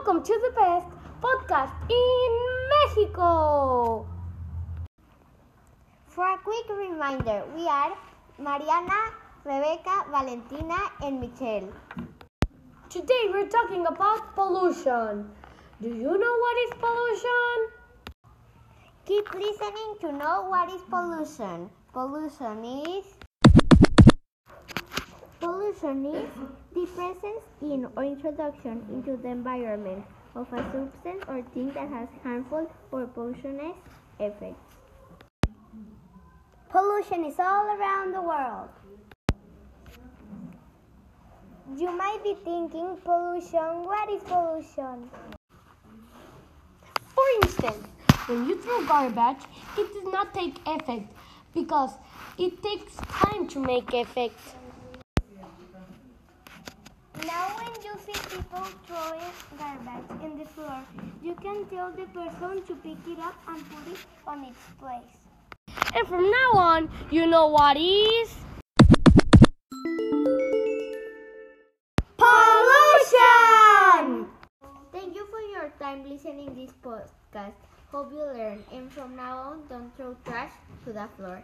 Welcome to the best podcast in Mexico. For a quick reminder, we are Mariana, Rebecca, Valentina, and Michelle. Today we're talking about pollution. Do you know what is pollution? Keep listening to know what is pollution. Pollution is Pollution is the presence in or introduction into the environment of a substance or thing that has harmful or poisonous effects. Pollution is all around the world. You might be thinking, pollution, what is pollution? For instance, when you throw garbage, it does not take effect because it takes time to make effect. Now when you see people throwing garbage in the floor, you can tell the person to pick it up and put it on its place. And from now on, you know what is pollution. Thank you for your time listening this podcast. Hope you learn and from now on don't throw trash to the floor.